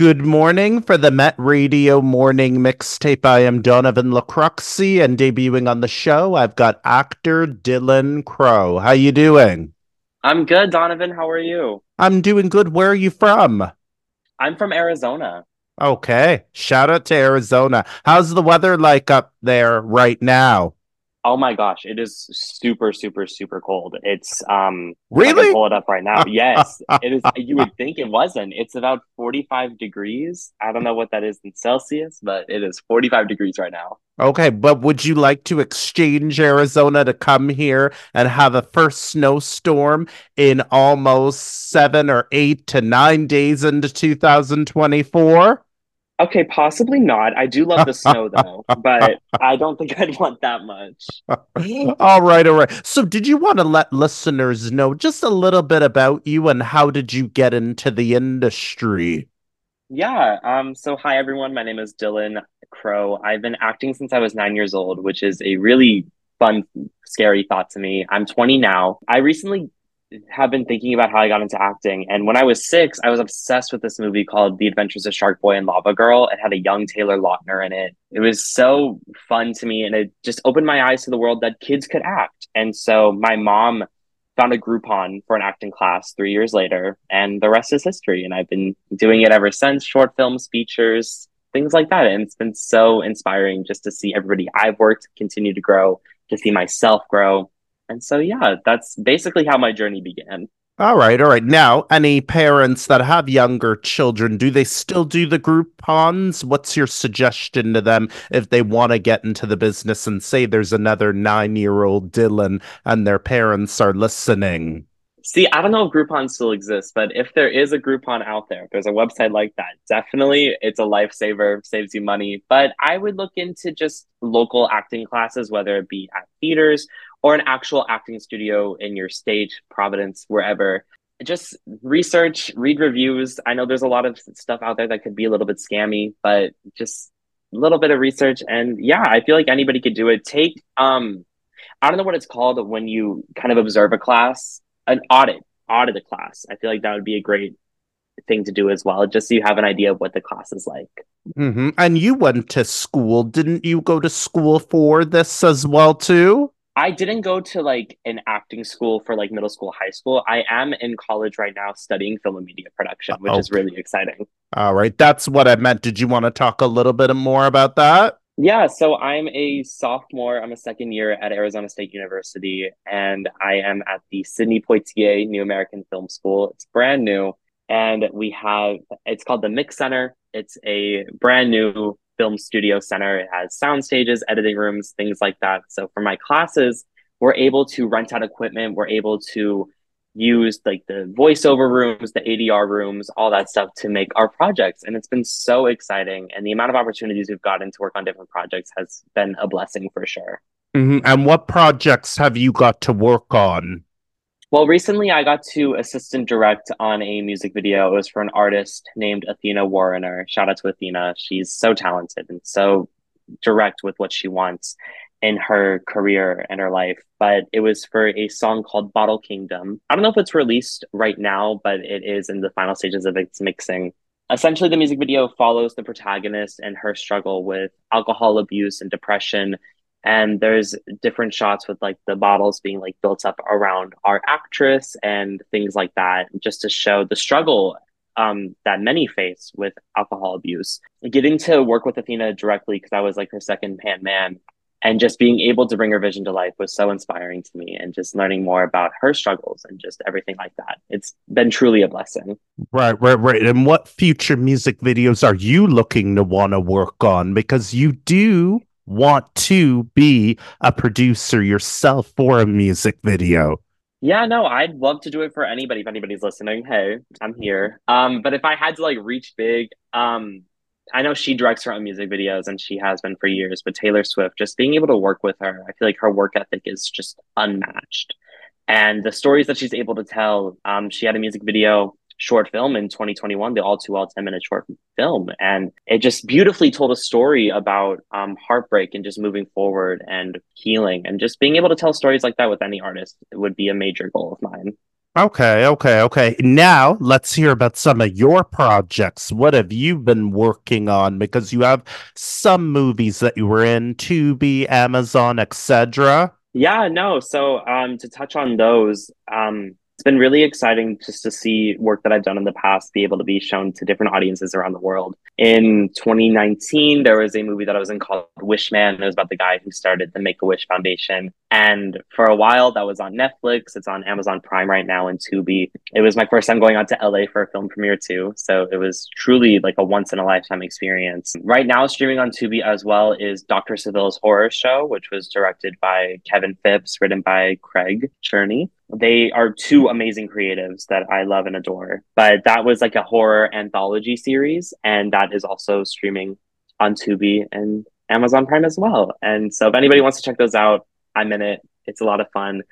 Good morning for the Met Radio morning mixtape. I am Donovan Lacroxi, and debuting on the show, I've got actor Dylan Crow. How you doing? I'm good, Donovan. How are you? I'm doing good. Where are you from? I'm from Arizona. Okay. Shout out to Arizona. How's the weather like up there right now? Oh my gosh, it is super, super, super cold. It's um really I can pull it up right now. yes, it is. You would think it wasn't. It's about forty-five degrees. I don't know what that is in Celsius, but it is forty-five degrees right now. Okay, but would you like to exchange Arizona to come here and have a first snowstorm in almost seven or eight to nine days into 2024? Okay, possibly not. I do love the snow though, but I don't think I'd want that much. all right, all right. So, did you want to let listeners know just a little bit about you and how did you get into the industry? Yeah. Um. So, hi everyone. My name is Dylan Crow. I've been acting since I was nine years old, which is a really fun, scary thought to me. I'm 20 now. I recently have been thinking about how I got into acting. And when I was six, I was obsessed with this movie called The Adventures of Shark Boy and Lava Girl. It had a young Taylor Lautner in it. It was so fun to me and it just opened my eyes to the world that kids could act. And so my mom found a Groupon for an acting class three years later, and the rest is history. And I've been doing it ever since short films, features, things like that. And it's been so inspiring just to see everybody I've worked continue to grow, to see myself grow and so, yeah, that's basically how my journey began. All right, all right. Now, any parents that have younger children, do they still do the Groupons? What's your suggestion to them if they want to get into the business and say there's another nine year old Dylan and their parents are listening? See, I don't know if Groupon still exists, but if there is a Groupon out there, if there's a website like that, definitely it's a lifesaver, saves you money. But I would look into just local acting classes, whether it be at theaters or an actual acting studio in your state, Providence, wherever. Just research, read reviews. I know there's a lot of stuff out there that could be a little bit scammy, but just a little bit of research. And yeah, I feel like anybody could do it. Take, um, I don't know what it's called when you kind of observe a class, an audit, audit a class. I feel like that would be a great thing to do as well, just so you have an idea of what the class is like. Mm-hmm. And you went to school, didn't you go to school for this as well too? I didn't go to like an acting school for like middle school, high school. I am in college right now studying film and media production, which is oh. really exciting. All right. That's what I meant. Did you want to talk a little bit more about that? Yeah, so I'm a sophomore. I'm a second year at Arizona State University, and I am at the Sidney Poitier New American Film School. It's brand new, and we have it's called the Mix Center. It's a brand new film studio center. It has sound stages, editing rooms, things like that. So for my classes, we're able to rent out equipment. We're able to use like the voiceover rooms, the ADR rooms, all that stuff to make our projects. And it's been so exciting. And the amount of opportunities we've gotten to work on different projects has been a blessing for sure. Mm-hmm. And what projects have you got to work on? Well, recently I got to assistant direct on a music video. It was for an artist named Athena Warrener. Shout out to Athena. She's so talented and so direct with what she wants in her career and her life. But it was for a song called Bottle Kingdom. I don't know if it's released right now, but it is in the final stages of its mixing. Essentially, the music video follows the protagonist and her struggle with alcohol abuse and depression and there's different shots with like the bottles being like built up around our actress and things like that just to show the struggle um, that many face with alcohol abuse. Getting to work with athena directly because i was like her second pan man and just being able to bring her vision to life was so inspiring to me and just learning more about her struggles and just everything like that. It's been truly a blessing. Right right right. And what future music videos are you looking to want to work on? Because you do want to be a producer yourself for a music video? Yeah, no, I'd love to do it for anybody if anybody's listening. Hey, I'm here. Um, but if I had to like reach big, um, I know she directs her own music videos and she has been for years, but Taylor Swift, just being able to work with her, I feel like her work ethic is just unmatched. And the stories that she's able to tell, um, she had a music video short film in 2021, the all too well 10 minute short film. And it just beautifully told a story about um, heartbreak and just moving forward and healing and just being able to tell stories like that with any artist would be a major goal of mine. Okay, okay, okay. Now let's hear about some of your projects. What have you been working on? Because you have some movies that you were in, Tubi, Amazon, etc. Yeah, no. So um, to touch on those, um, it's been really exciting just to see work that I've done in the past be able to be shown to different audiences around the world. In 2019, there was a movie that I was in called Wishman. It was about the guy who started the Make a Wish Foundation. And for a while, that was on Netflix. It's on Amazon Prime right now and Tubi. It was my first time going out to LA for a film premiere, too. So it was truly like a once in a lifetime experience. Right now, streaming on Tubi as well is Dr. Seville's Horror Show, which was directed by Kevin Phipps, written by Craig Cherney. They are two amazing creatives that I love and adore. But that was like a horror anthology series, and that is also streaming on Tubi and Amazon Prime as well. And so if anybody wants to check those out, I'm in it. It's a lot of fun.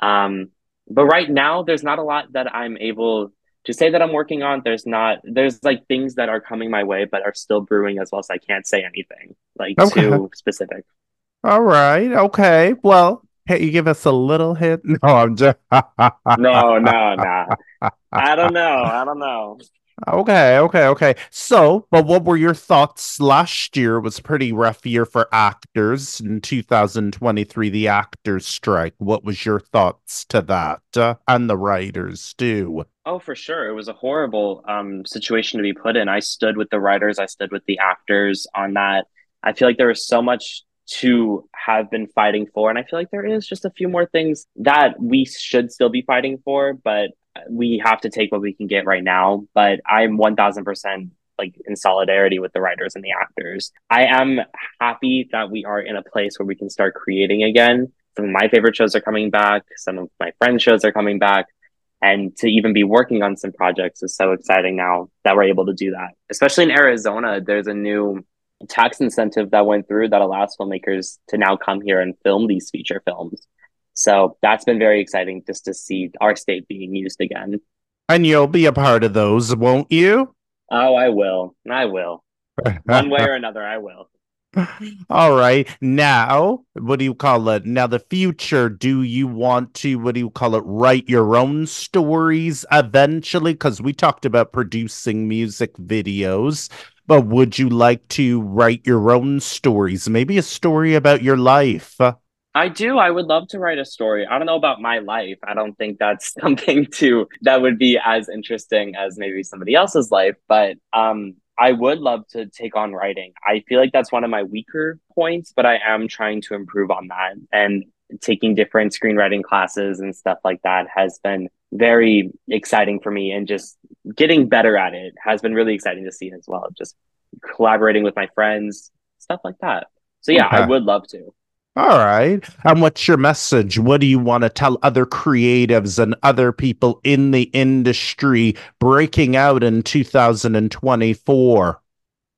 Um, but right now, there's not a lot that I'm able to say that I'm working on. There's not. There's like things that are coming my way, but are still brewing as well. So I can't say anything like okay. too specific. All right. Okay. Well, Hey, you give us a little hit? No, I'm just. no, no, no. I don't know. I don't know. Okay, okay, okay. So, but what were your thoughts last year? was a pretty rough year for actors in 2023, the actors strike. What was your thoughts to that uh, and the writers too? Oh, for sure. It was a horrible um, situation to be put in. I stood with the writers, I stood with the actors on that. I feel like there was so much to have been fighting for. And I feel like there is just a few more things that we should still be fighting for, but we have to take what we can get right now. But I'm 1000% like in solidarity with the writers and the actors. I am happy that we are in a place where we can start creating again. Some of my favorite shows are coming back, some of my friends' shows are coming back. And to even be working on some projects is so exciting now that we're able to do that. Especially in Arizona, there's a new tax incentive that went through that allows filmmakers to now come here and film these feature films. So that's been very exciting just to see our state being used again. And you'll be a part of those, won't you? Oh, I will. I will. One way or another, I will. All right. Now, what do you call it? Now, the future, do you want to, what do you call it, write your own stories eventually? Because we talked about producing music videos. But would you like to write your own stories? Maybe a story about your life? I do. I would love to write a story. I don't know about my life. I don't think that's something to that would be as interesting as maybe somebody else's life, but um I would love to take on writing. I feel like that's one of my weaker points, but I am trying to improve on that. And taking different screenwriting classes and stuff like that has been very exciting for me and just getting better at it has been really exciting to see as well just collaborating with my friends stuff like that. So yeah okay. i would love to. All right. And what's your message? What do you want to tell other creatives and other people in the industry breaking out in 2024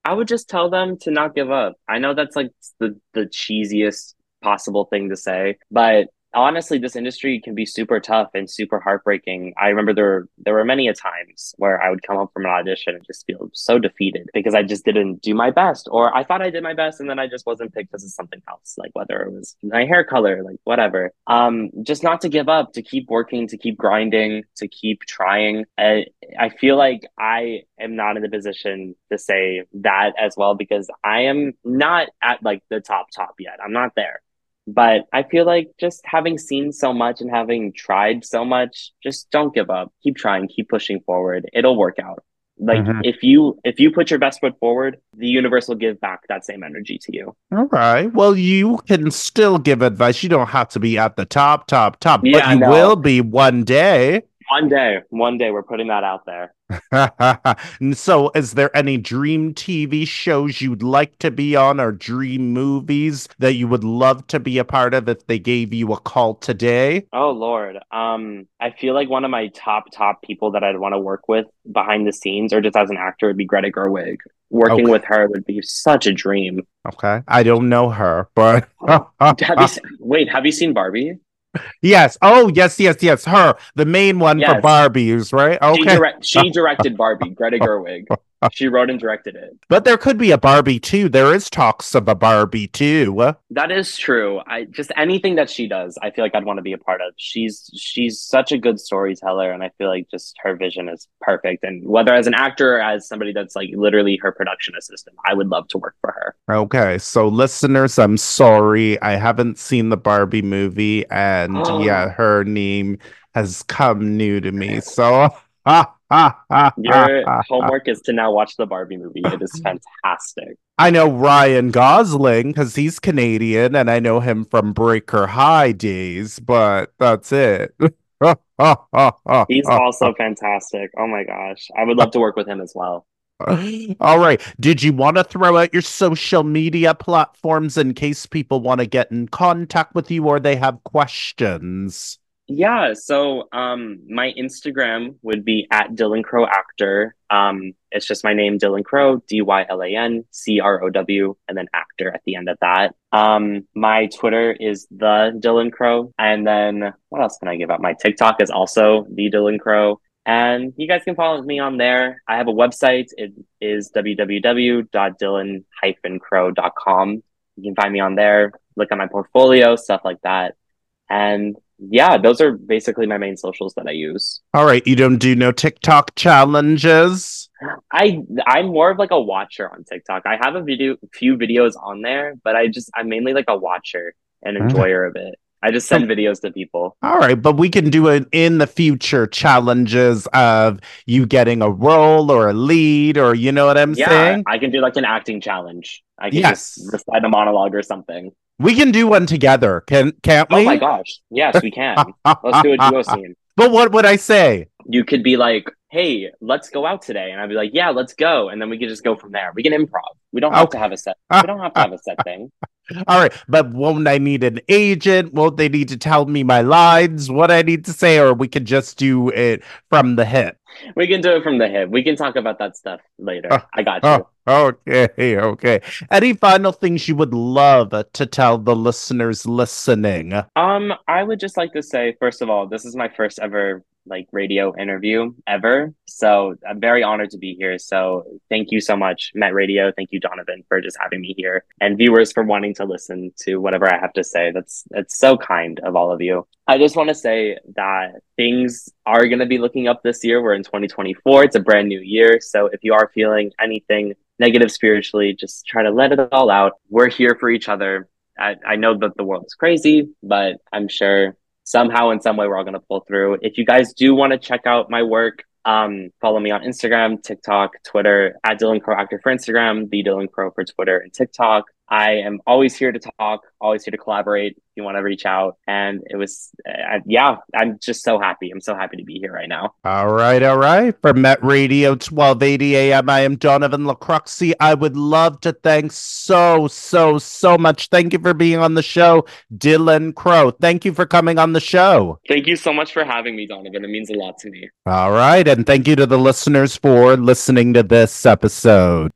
i would just tell them to not give up. I know that's like the the cheesiest possible thing to say. But honestly, this industry can be super tough and super heartbreaking. I remember there there were many a times where I would come home from an audition and just feel so defeated because I just didn't do my best, or I thought I did my best and then I just wasn't picked because of something else, like whether it was my hair color, like whatever. Um, just not to give up, to keep working, to keep grinding, to keep trying. I, I feel like I am not in the position to say that as well because I am not at like the top top yet. I'm not there. But I feel like just having seen so much and having tried so much, just don't give up. Keep trying, keep pushing forward. It'll work out. Like mm-hmm. if you if you put your best foot forward, the universe will give back that same energy to you. All right. Well, you can still give advice. You don't have to be at the top, top, top, yeah, but you will be one day. One day, one day, we're putting that out there. so, is there any dream TV shows you'd like to be on or dream movies that you would love to be a part of if they gave you a call today? Oh, Lord. Um, I feel like one of my top, top people that I'd want to work with behind the scenes or just as an actor would be Greta Gerwig. Working okay. with her would be such a dream. Okay. I don't know her, but. have you, wait, have you seen Barbie? Yes. Oh, yes, yes, yes. Her, the main one yes. for Barbies, right? Okay. She, direct, she directed Barbie, Greta Gerwig. Uh, she wrote and directed it. But there could be a Barbie too. There is talks of a Barbie too. That is true. I just anything that she does, I feel like I'd want to be a part of. She's she's such a good storyteller, and I feel like just her vision is perfect. And whether as an actor or as somebody that's like literally her production assistant, I would love to work for her. Okay, so listeners, I'm sorry, I haven't seen the Barbie movie, and yeah, her name has come new to me. So. Your homework is to now watch the Barbie movie. It is fantastic. I know Ryan Gosling because he's Canadian and I know him from Breaker High days, but that's it. he's also fantastic. Oh my gosh. I would love to work with him as well. All right. Did you want to throw out your social media platforms in case people want to get in contact with you or they have questions? Yeah, so um, my Instagram would be at Dylan Crow Actor. Um, it's just my name, Dylan Crow, D Y L A N C R O W, and then actor at the end of that. Um, my Twitter is the Dylan Crow, and then what else can I give out? My TikTok is also the Dylan Crow, and you guys can follow me on there. I have a website. It is www.dylan-crow.com. You can find me on there. Look at my portfolio, stuff like that, and yeah, those are basically my main socials that I use. All right, you don't do no TikTok challenges. I I'm more of like a watcher on TikTok. I have a video, few videos on there, but I just I'm mainly like a watcher and ah. enjoyer of it. I just send videos to people. All right, but we can do it in the future challenges of you getting a role or a lead or you know what I'm yeah, saying? I can do like an acting challenge. I can yes. just recite a monologue or something. We can do one together. Can can't oh we? Oh my gosh. Yes, we can. Let's do a duo scene. But what would I say? You could be like, "Hey, let's go out today," and I'd be like, "Yeah, let's go," and then we could just go from there. We can improv. We don't have okay. to have a set. We don't have to have a set thing. All right, but won't I need an agent? Won't they need to tell me my lines, what I need to say, or we could just do it from the hip? We can do it from the hip. We can talk about that stuff later. I got you. Okay, okay. Any final things you would love to tell the listeners listening? Um, I would just like to say, first of all, this is my first ever like radio interview ever. So I'm very honored to be here. So thank you so much, Met Radio. Thank you, Donovan, for just having me here, and viewers for wanting to listen to whatever I have to say. That's that's so kind of all of you. I just want to say that things are going to be looking up this year. We're in 2024. It's a brand new year. So if you are feeling anything negative spiritually, just try to let it all out. We're here for each other. I, I know that the world is crazy, but I'm sure somehow in some way we're all going to pull through. If you guys do want to check out my work, um, follow me on Instagram, TikTok, Twitter at Dylan Crow Actor for Instagram, the Dylan Crow for Twitter and TikTok. I am always here to talk, always here to collaborate. If you want to reach out, and it was, uh, yeah, I'm just so happy. I'm so happy to be here right now. All right, all right. For Met Radio 1280 AM, I am Donovan Lacroxi. I would love to thank so, so, so much. Thank you for being on the show, Dylan Crow. Thank you for coming on the show. Thank you so much for having me, Donovan. It means a lot to me. All right, and thank you to the listeners for listening to this episode.